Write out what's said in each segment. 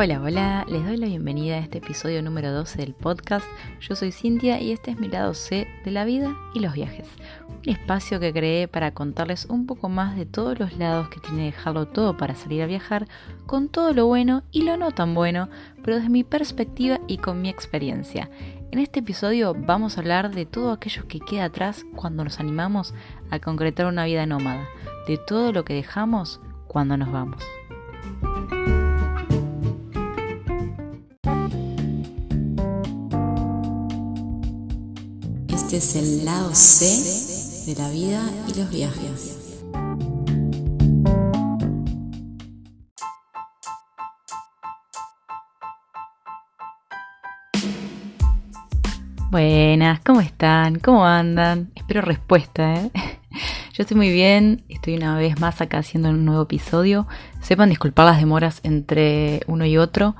Hola, hola, les doy la bienvenida a este episodio número 12 del podcast. Yo soy Cintia y este es mi lado C de la vida y los viajes. Un espacio que creé para contarles un poco más de todos los lados que tiene dejarlo todo para salir a viajar, con todo lo bueno y lo no tan bueno, pero desde mi perspectiva y con mi experiencia. En este episodio vamos a hablar de todo aquello que queda atrás cuando nos animamos a concretar una vida nómada, de todo lo que dejamos cuando nos vamos. Este es el lado C de la vida y los viajes. Buenas, ¿cómo están? ¿Cómo andan? Espero respuesta, ¿eh? Yo estoy muy bien, estoy una vez más acá haciendo un nuevo episodio. Sepan disculpar las demoras entre uno y otro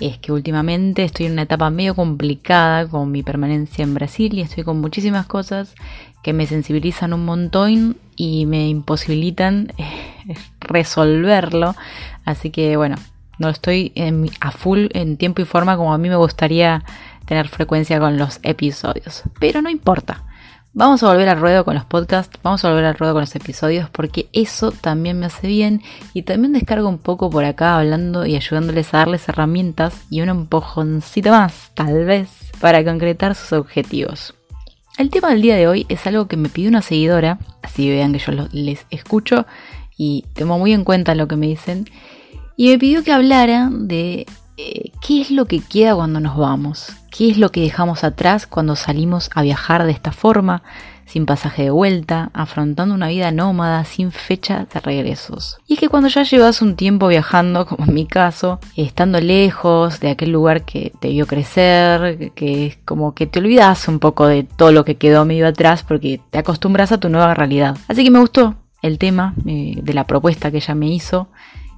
es que últimamente estoy en una etapa medio complicada con mi permanencia en Brasil y estoy con muchísimas cosas que me sensibilizan un montón y me imposibilitan eh, resolverlo. Así que bueno, no estoy a full en tiempo y forma como a mí me gustaría tener frecuencia con los episodios. Pero no importa. Vamos a volver al ruedo con los podcasts, vamos a volver al ruedo con los episodios porque eso también me hace bien y también descargo un poco por acá hablando y ayudándoles a darles herramientas y un empujoncito más, tal vez, para concretar sus objetivos. El tema del día de hoy es algo que me pidió una seguidora, así vean que yo les escucho y tomo muy en cuenta lo que me dicen, y me pidió que hablara de eh, ¿qué es lo que queda cuando nos vamos? ¿Qué es lo que dejamos atrás cuando salimos a viajar de esta forma, sin pasaje de vuelta, afrontando una vida nómada sin fecha de regresos? Y es que cuando ya llevas un tiempo viajando, como en mi caso, estando lejos de aquel lugar que te vio crecer, que es como que te olvidas un poco de todo lo que quedó medio atrás porque te acostumbras a tu nueva realidad. Así que me gustó el tema eh, de la propuesta que ella me hizo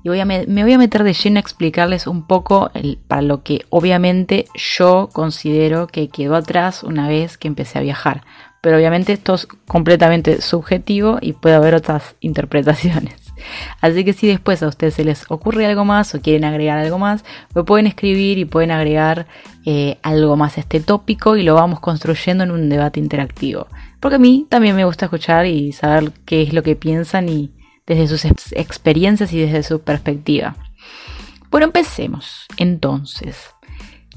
y me, voy a meter de lleno a explicarles un poco para lo que obviamente yo considero que quedó atrás una vez que empecé a viajar. Pero obviamente esto es completamente subjetivo y puede haber otras interpretaciones. Así que si después a ustedes se les ocurre algo más o quieren agregar algo más, me pueden escribir y pueden agregar eh, algo más a este tópico y lo vamos construyendo en un debate interactivo. Porque a mí también me gusta escuchar y saber qué es lo que piensan y, desde sus experiencias y desde su perspectiva. Bueno, empecemos. Entonces,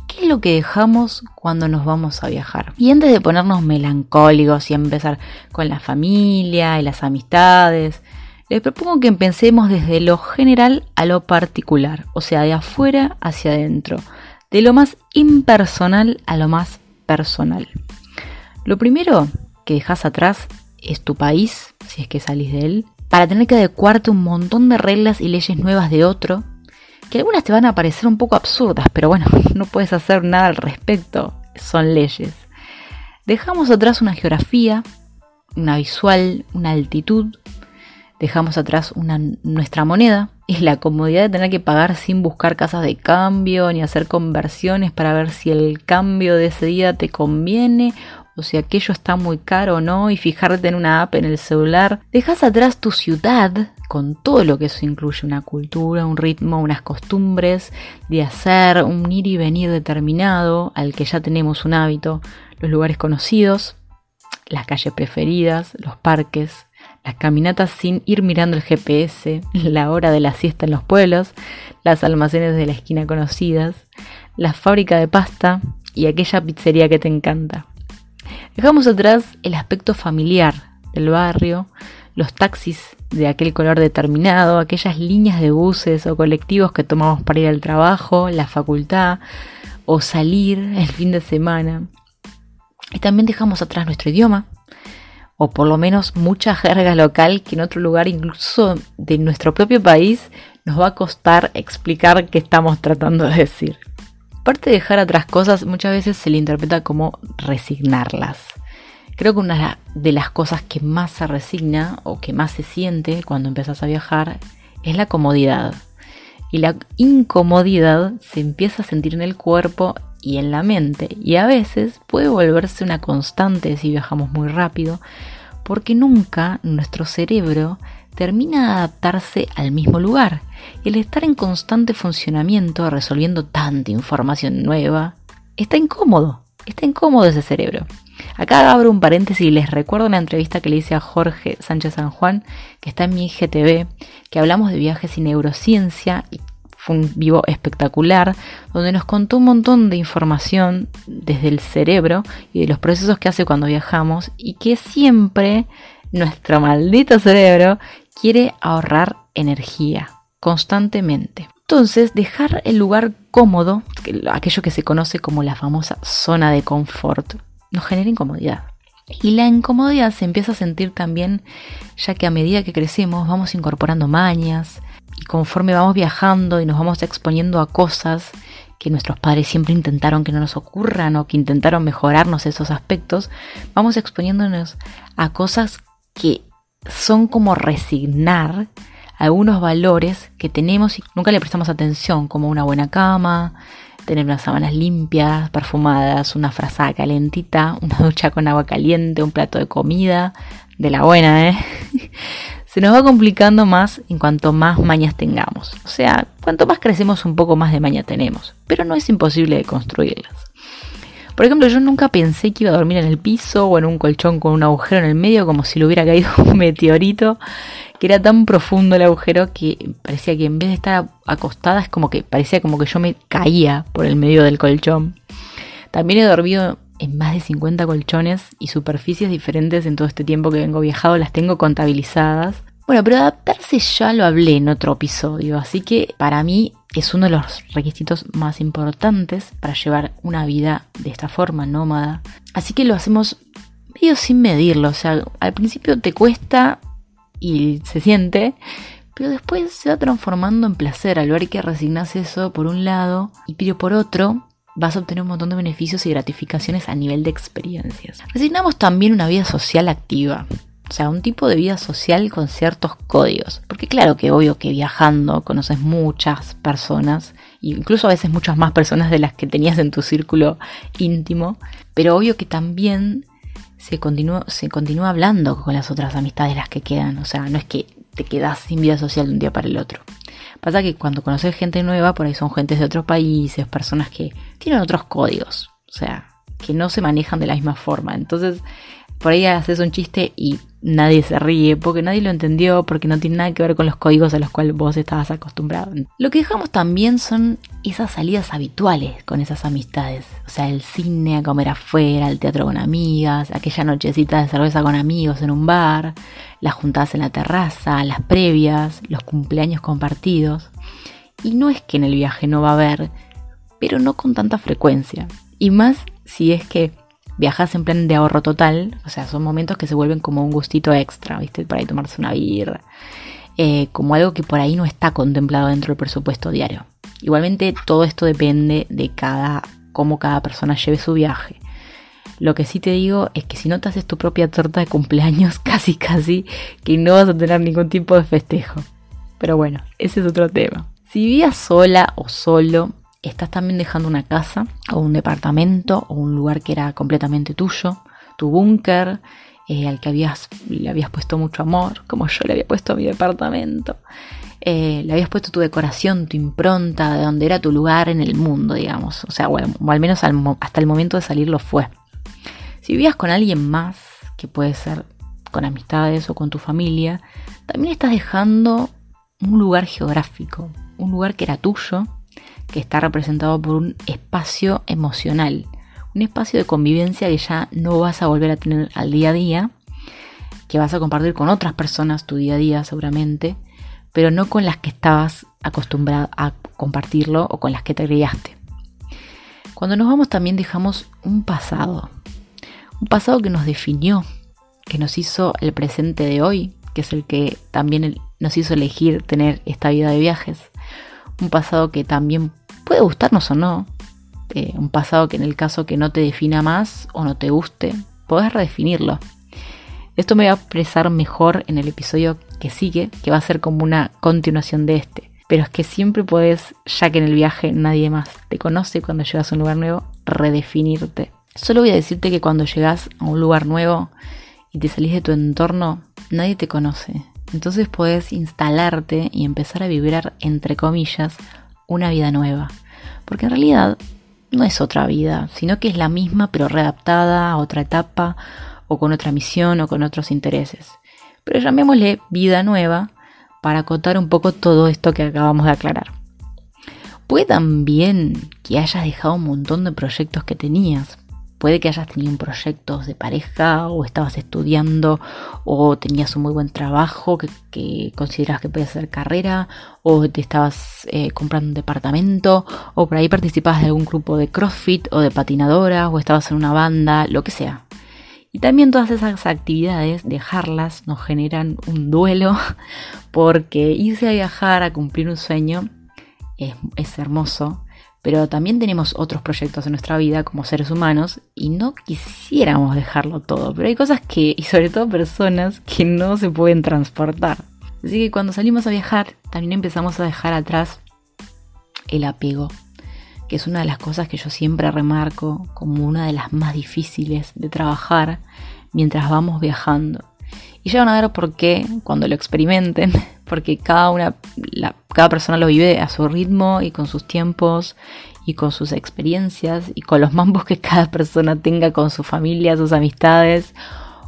¿qué es lo que dejamos cuando nos vamos a viajar? Y antes de ponernos melancólicos y empezar con la familia y las amistades, les propongo que empecemos desde lo general a lo particular, o sea, de afuera hacia adentro, de lo más impersonal a lo más personal. Lo primero que dejas atrás es tu país, si es que salís de él, para tener que adecuarte un montón de reglas y leyes nuevas de otro, que algunas te van a parecer un poco absurdas, pero bueno, no puedes hacer nada al respecto, son leyes. Dejamos atrás una geografía, una visual, una altitud, dejamos atrás nuestra moneda y la comodidad de tener que pagar sin buscar casas de cambio ni hacer conversiones para ver si el cambio de ese día te conviene o si aquello está muy caro o no, y fijarte en una app en el celular, dejas atrás tu ciudad con todo lo que eso incluye, una cultura, un ritmo, unas costumbres de hacer, un ir y venir determinado al que ya tenemos un hábito, los lugares conocidos, las calles preferidas, los parques, las caminatas sin ir mirando el GPS, la hora de la siesta en los pueblos, las almacenes de la esquina conocidas, la fábrica de pasta y aquella pizzería que te encanta. Dejamos atrás el aspecto familiar del barrio, los taxis de aquel color determinado, aquellas líneas de buses o colectivos que tomamos para ir al trabajo, la facultad o salir el fin de semana. Y también dejamos atrás nuestro idioma, o por lo menos mucha jerga local que en otro lugar, incluso de nuestro propio país, nos va a costar explicar qué estamos tratando de decir. Aparte de dejar atrás cosas, muchas veces se le interpreta como resignarlas. Creo que una de las cosas que más se resigna o que más se siente cuando empiezas a viajar es la comodidad. Y la incomodidad se empieza a sentir en el cuerpo y en la mente. Y a veces puede volverse una constante si viajamos muy rápido, porque nunca nuestro cerebro termina de adaptarse al mismo lugar. El estar en constante funcionamiento, resolviendo tanta información nueva, está incómodo, está incómodo ese cerebro. Acá abro un paréntesis y les recuerdo una entrevista que le hice a Jorge Sánchez San Juan, que está en mi IGTV, que hablamos de viajes y neurociencia, fue un vivo espectacular, donde nos contó un montón de información desde el cerebro y de los procesos que hace cuando viajamos, y que siempre nuestro maldito cerebro quiere ahorrar energía constantemente. Entonces, dejar el lugar cómodo, aquello que se conoce como la famosa zona de confort, nos genera incomodidad. Y la incomodidad se empieza a sentir también ya que a medida que crecemos vamos incorporando mañas y conforme vamos viajando y nos vamos exponiendo a cosas que nuestros padres siempre intentaron que no nos ocurran o que intentaron mejorarnos esos aspectos, vamos exponiéndonos a cosas que son como resignar algunos valores que tenemos y nunca le prestamos atención, como una buena cama, tener unas sábanas limpias, perfumadas, una frazada calentita, una ducha con agua caliente, un plato de comida, de la buena, ¿eh? Se nos va complicando más en cuanto más mañas tengamos. O sea, cuanto más crecemos, un poco más de maña tenemos. Pero no es imposible de construirlas. Por ejemplo, yo nunca pensé que iba a dormir en el piso o en un colchón con un agujero en el medio como si le hubiera caído un meteorito, que era tan profundo el agujero que parecía que en vez de estar acostada es como que parecía como que yo me caía por el medio del colchón. También he dormido en más de 50 colchones y superficies diferentes en todo este tiempo que vengo viajado, las tengo contabilizadas. Bueno, pero adaptarse ya lo hablé en otro episodio, así que para mí es uno de los requisitos más importantes para llevar una vida de esta forma, nómada. Así que lo hacemos medio sin medirlo, o sea, al principio te cuesta y se siente, pero después se va transformando en placer al ver que resignas eso por un lado y pero por otro vas a obtener un montón de beneficios y gratificaciones a nivel de experiencias. Resignamos también una vida social activa. O sea, un tipo de vida social con ciertos códigos. Porque claro que obvio que viajando conoces muchas personas, incluso a veces muchas más personas de las que tenías en tu círculo íntimo, pero obvio que también se continúa, se hablando con las otras amistades las que quedan. O sea, no es que te quedas sin vida social de un día para el otro. Pasa que cuando conoces gente nueva, por ahí son gentes de otros países, personas que tienen otros códigos. O sea, que no se manejan de la misma forma. Entonces, por ahí haces un chiste y nadie se ríe porque nadie lo entendió, porque no tiene nada que ver con los códigos a los cuales vos estabas acostumbrado. Lo que dejamos también son esas salidas habituales con esas amistades. O sea, el cine, a comer afuera, el teatro con amigas, aquella nochecita de cerveza con amigos en un bar, las juntadas en la terraza, las previas, los cumpleaños compartidos. Y no es que en el viaje no va a haber, pero no con tanta frecuencia. Y más si es que viajas en plan de ahorro total, o sea, son momentos que se vuelven como un gustito extra, ¿viste? Para ahí tomarse una birra, eh, como algo que por ahí no está contemplado dentro del presupuesto diario. Igualmente todo esto depende de cada, cómo cada persona lleve su viaje. Lo que sí te digo es que si no te haces tu propia torta de cumpleaños, casi casi que no vas a tener ningún tipo de festejo. Pero bueno, ese es otro tema. Si vivías sola o solo, estás también dejando una casa o un departamento o un lugar que era completamente tuyo, tu búnker, eh, al que le habías puesto mucho amor, como yo le había puesto a mi departamento. Eh, le habías puesto tu decoración, tu impronta, de donde era tu lugar en el mundo, digamos. O sea, bueno, o al menos hasta el momento de salir lo fue. Si vivías con alguien más, que puede ser con amistades o con tu familia, también estás dejando un lugar geográfico, un lugar que era tuyo, que está representado por un espacio emocional, un espacio de convivencia que ya no vas a volver a tener al día a día, que vas a compartir con otras personas tu día a día seguramente, pero no con las que estabas acostumbrado a compartirlo o con las que te criaste. Cuando nos vamos también dejamos un pasado, un pasado que nos definió, que nos hizo el presente de hoy, que es el que también nos hizo elegir tener esta vida de viajes un pasado que también puede gustarnos o no, eh, un pasado que en el caso que no te defina más o no te guste, podés redefinirlo. Esto me va a expresar mejor en el episodio que sigue, que va a ser como una continuación de este. Pero es que siempre podés, ya que en el viaje nadie más te conoce cuando llegas a un lugar nuevo, redefinirte. Solo voy a decirte que cuando llegas a un lugar nuevo y te salís de tu entorno, nadie te conoce. Entonces puedes instalarte y empezar a vibrar, entre comillas, una vida nueva. Porque en realidad no es otra vida, sino que es la misma pero readaptada a otra etapa o con otra misión o con otros intereses. Pero llamémosle vida nueva para acotar un poco todo esto que acabamos de aclarar. Puede también que hayas dejado un montón de proyectos que tenías. Puede que hayas tenido un proyecto de pareja o estabas estudiando o tenías un muy buen trabajo que, que consideras que puede ser carrera o te estabas eh, comprando un departamento o por ahí participabas de algún grupo de CrossFit o de patinadora o estabas en una banda, lo que sea. Y también todas esas actividades, dejarlas, nos generan un duelo, porque irse a viajar a cumplir un sueño es, hermoso, pero también tenemos otros proyectos en nuestra vida como seres humanos y no quisiéramos dejarlo todo, pero hay cosas que, y sobre todo personas, que no se pueden transportar. Así que cuando salimos a viajar, también empezamos a dejar atrás el apego, que es una de las cosas que yo siempre remarco como una de las más difíciles de trabajar mientras vamos viajando. Y ya van a ver por qué cuando lo experimenten, porque cada, una, cada persona lo vive a su ritmo y con sus tiempos y con sus experiencias y con los mambos que cada persona tenga con su familia, sus amistades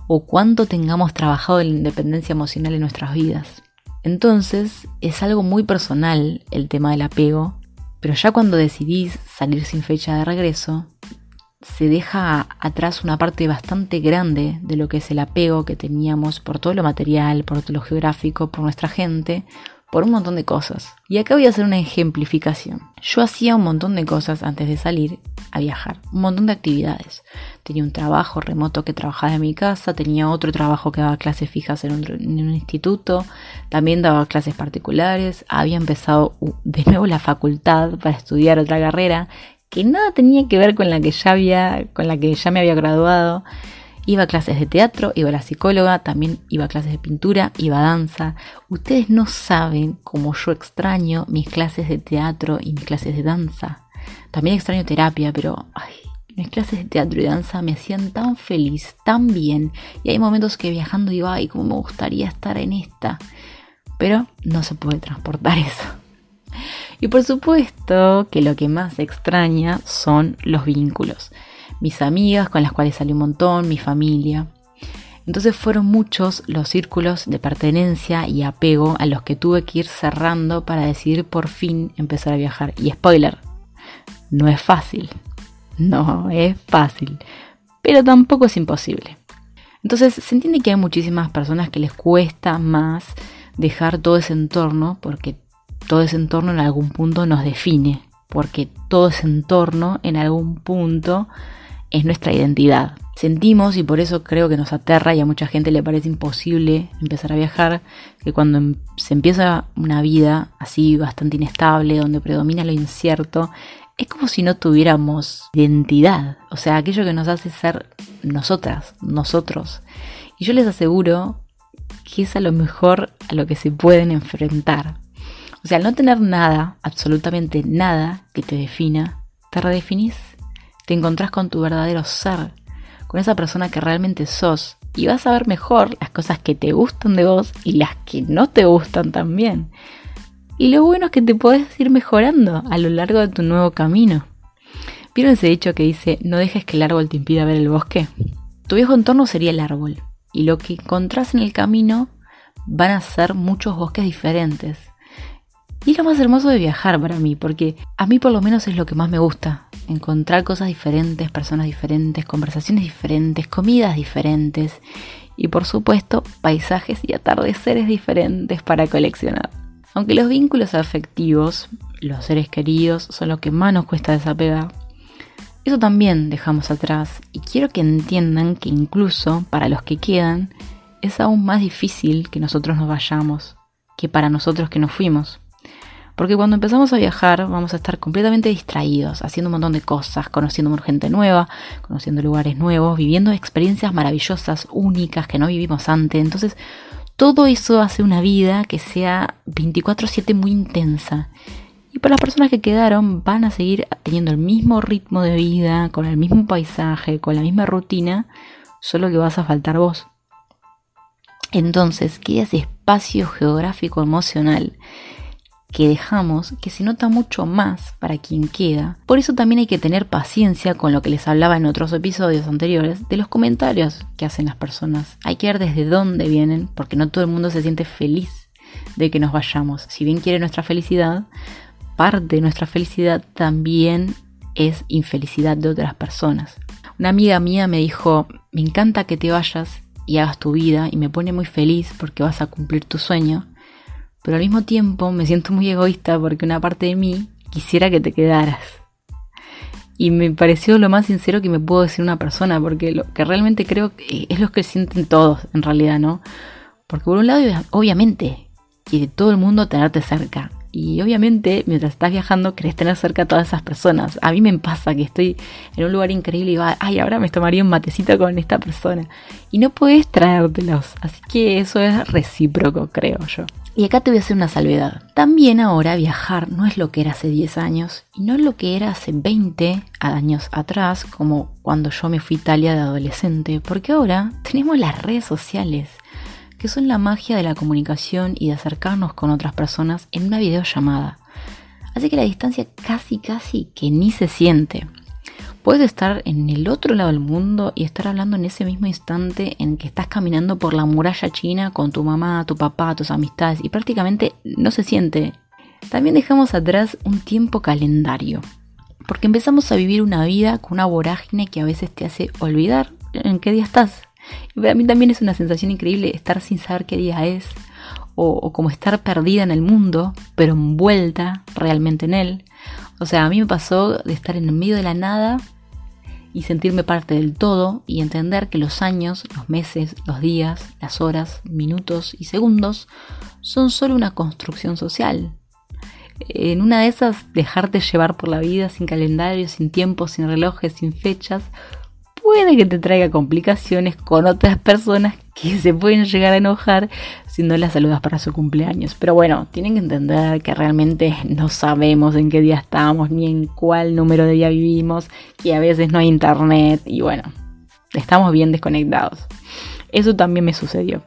o cuánto tengamos trabajado en la independencia emocional en nuestras vidas. Entonces es algo muy personal el tema del apego pero ya cuando decidís salir sin fecha de regreso, se deja atrás una parte bastante grande de lo que es el apego que teníamos por todo lo material, por todo lo geográfico, por nuestra gente, por un montón de cosas. Y acá voy a hacer una ejemplificación. Yo hacía un montón de cosas antes de salir a viajar, un montón de actividades. Tenía un trabajo remoto que trabajaba en mi casa, tenía otro trabajo que daba clases fijas en un, instituto, también daba clases particulares, había empezado de nuevo la facultad para estudiar otra carrera que nada tenía que ver con la que ya había, con la que ya me había graduado. Iba a clases de teatro, iba a la psicóloga, también iba a clases de pintura, iba a danza. Ustedes no saben cómo yo extraño mis clases de teatro y mis clases de danza. También extraño terapia, pero mis clases de teatro y danza me hacían tan feliz, tan bien. Y hay momentos que viajando digo, ay, cómo me gustaría estar en esta. Pero no se puede transportar eso. Y por supuesto que lo que más extraña son los vínculos mis amigas con las cuales salí un montón, mi familia. Entonces fueron muchos los círculos de pertenencia y apego a los que tuve que ir cerrando para decidir por fin empezar a viajar. Y spoiler, no es fácil. No es fácil. Pero tampoco es imposible. Entonces se entiende que hay muchísimas personas que les cuesta más dejar todo ese entorno porque todo ese entorno en algún punto nos define. Porque todo ese entorno en algún punto es nuestra identidad. Sentimos, y por eso creo que nos aterra y a mucha gente le parece imposible empezar a viajar, que cuando em, se empieza una vida así bastante inestable, donde predomina lo incierto, es como si no tuviéramos identidad, o sea, aquello que nos hace ser nosotras, nosotros. Y yo les aseguro que es a lo mejor a lo que se pueden enfrentar. O sea, al no tener nada, absolutamente nada que te defina, te redefinís te encontrás con tu verdadero ser, con esa persona que realmente sos, y vas a ver mejor las cosas que te gustan de vos y las que no te gustan también. Y lo bueno es que te podés ir mejorando a lo largo de tu nuevo camino. ¿Vieron ese dicho que dice, no dejes que el árbol te impida ver el bosque? Tu viejo entorno sería el árbol, y lo que encontrás en el camino van a ser muchos bosques diferentes. Y es lo más hermoso de viajar para mí, porque a mí por lo menos es lo que más me gusta. Encontrar cosas diferentes, personas diferentes, conversaciones diferentes, comidas diferentes y por supuesto paisajes y atardeceres diferentes para coleccionar. Aunque los vínculos afectivos, los seres queridos, son lo que más nos cuesta desapegar, eso también dejamos atrás y quiero que entiendan que incluso para los que quedan es aún más difícil que nosotros nos vayamos que para nosotros que nos fuimos. Porque cuando empezamos a viajar vamos a estar completamente distraídos, haciendo un montón de cosas, conociendo gente nueva, conociendo lugares nuevos, viviendo experiencias maravillosas, únicas que no vivimos antes. Entonces, todo eso hace una vida que sea 24/7 muy intensa. Y para las personas que quedaron van a seguir teniendo el mismo ritmo de vida, con el mismo paisaje, con la misma rutina, solo que vas a faltar vos. Entonces queda ese espacio geográfico emocional que dejamos que se nota mucho más para quien queda. Por eso también hay que tener paciencia con lo que les hablaba en otros episodios anteriores de los comentarios que hacen las personas. Hay que ver desde dónde vienen porque no todo el mundo se siente feliz de que nos vayamos. Si bien quiere nuestra felicidad, parte de nuestra felicidad también es infelicidad de otras personas. Una amiga mía me dijo, me encanta que te vayas y hagas tu vida y me pone muy feliz porque vas a cumplir tu sueño, pero al mismo tiempo me siento muy egoísta porque una parte de mí quisiera que te quedaras. Y me pareció lo más sincero que me pudo decir una persona, porque lo que realmente creo que es lo que sienten todos, en realidad, ¿no? Porque por un lado, obviamente, quiere todo el mundo tenerte cerca. Y obviamente, mientras estás viajando, querés tener cerca a todas esas personas. A mí me pasa que estoy en un lugar increíble y va, ay, ahora me tomaría un matecito con esta persona. Y no puedes traértelos. Así que eso es recíproco, creo yo. Y acá te voy a hacer una salvedad. También ahora viajar no es lo que era hace 10 años y no es lo que era hace 20 años atrás, como cuando yo me fui a Italia de adolescente, porque ahora tenemos las redes sociales que son la magia de la comunicación y de acercarnos con otras personas en una videollamada. Así que la distancia casi casi que ni se siente. Puedes estar en el otro lado del mundo y estar hablando en ese mismo instante en que estás caminando por la muralla china con tu mamá, tu papá, tus amistades y prácticamente no se siente. También dejamos atrás un tiempo calendario, porque empezamos a vivir una vida con una vorágine que a veces te hace olvidar en qué día estás. Y a mí también es una sensación increíble estar sin saber qué día es, o, como estar perdida en el mundo, pero envuelta realmente en él. O sea, a mí me pasó de estar en medio de la nada y sentirme parte del todo y entender que los años, los meses, los días, las horas, minutos y segundos son solo una construcción social. En una de esas, dejarte llevar por la vida sin calendario, sin tiempo, sin relojes, sin fechas, puede que te traiga complicaciones con otras personas que se pueden llegar a enojar si no las saludas para su cumpleaños. Pero bueno, tienen que entender que realmente no sabemos en qué día estamos, ni en cuál número de día vivimos, que a veces no hay internet y bueno, estamos bien desconectados. Eso también me sucedió.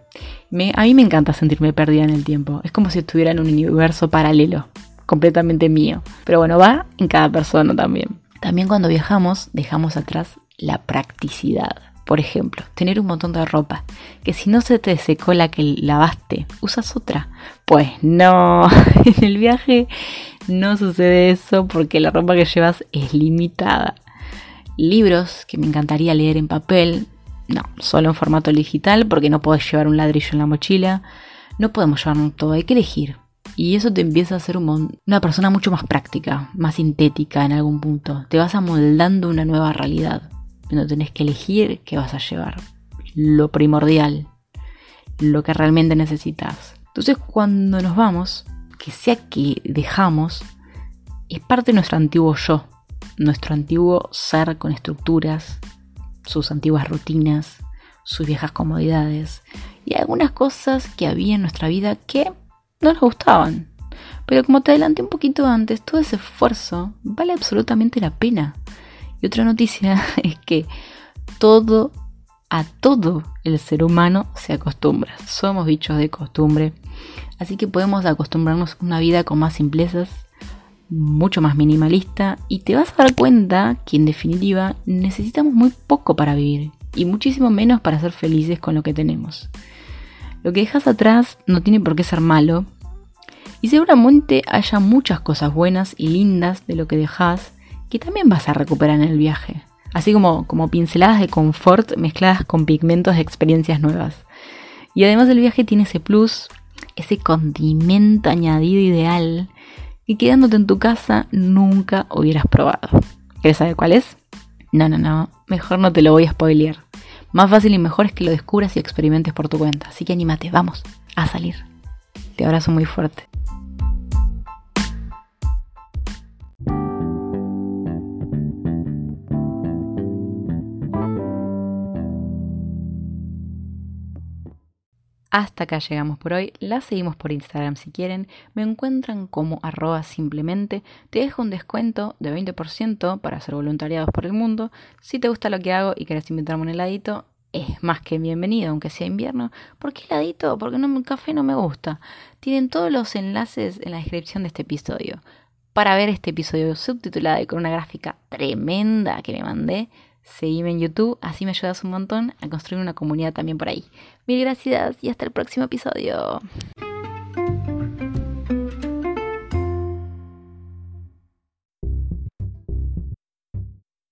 a mí me encanta sentirme perdida en el tiempo. Es como si estuviera en un universo paralelo, completamente mío. Pero bueno, va en cada persona también. También cuando viajamos dejamos atrás la practicidad. Por ejemplo, tener un montón de ropa, que si no se te secó la que lavaste, usas otra. Pues no, en el viaje no sucede eso porque la ropa que llevas es limitada. Libros que me encantaría leer en papel, no, solo en formato digital porque no puedes llevar un ladrillo en la mochila. No podemos llevarnos todo, hay que elegir. Y eso te empieza a hacer una persona mucho más práctica, más sintética en algún punto. Te vas amoldando una nueva realidad no tenés que elegir qué vas a llevar. Lo primordial, lo que realmente necesitas. Entonces cuando nos vamos, que sea que dejamos, es parte de nuestro antiguo yo, nuestro antiguo ser con estructuras, sus antiguas rutinas, sus viejas comodidades y algunas cosas que había en nuestra vida que no nos gustaban. Pero como te adelanté un poquito antes, todo ese esfuerzo vale absolutamente la pena. Y otra noticia es que todo, a todo el ser humano se acostumbra. Somos bichos de costumbre. Así que podemos acostumbrarnos a una vida con más simplezas, mucho más minimalista y te vas a dar cuenta que en definitiva necesitamos muy poco para vivir y muchísimo menos para ser felices con lo que tenemos. Lo que dejas atrás no tiene por qué ser malo y seguramente haya muchas cosas buenas y lindas de lo que dejas que también vas a recuperar en el viaje. Así como, como pinceladas de confort mezcladas con pigmentos de experiencias nuevas. Y además el viaje tiene ese plus, ese condimento añadido ideal que quedándote en tu casa nunca hubieras probado. ¿Quieres saber cuál es? No, no, no, mejor no te lo voy a spoilear. Más fácil y mejor es que lo descubras y experimentes por tu cuenta. Así que anímate, vamos a salir. Te abrazo muy fuerte. Hasta acá llegamos por hoy. La seguimos por Instagram si quieren. Me encuentran como arroba simplemente. Te dejo un descuento de 20% para hacer voluntariados por el mundo. Si te gusta lo que hago y querés invitarme un heladito, es más que bienvenido, aunque sea invierno. ¿Por qué heladito? Porque no, el café no me gusta. Tienen todos los enlaces en la descripción de este episodio. Para ver este episodio subtitulado y con una gráfica tremenda que me mandé, seguime en YouTube, así me ayudas un montón a construir una comunidad también por ahí. Mil gracias y hasta el próximo episodio.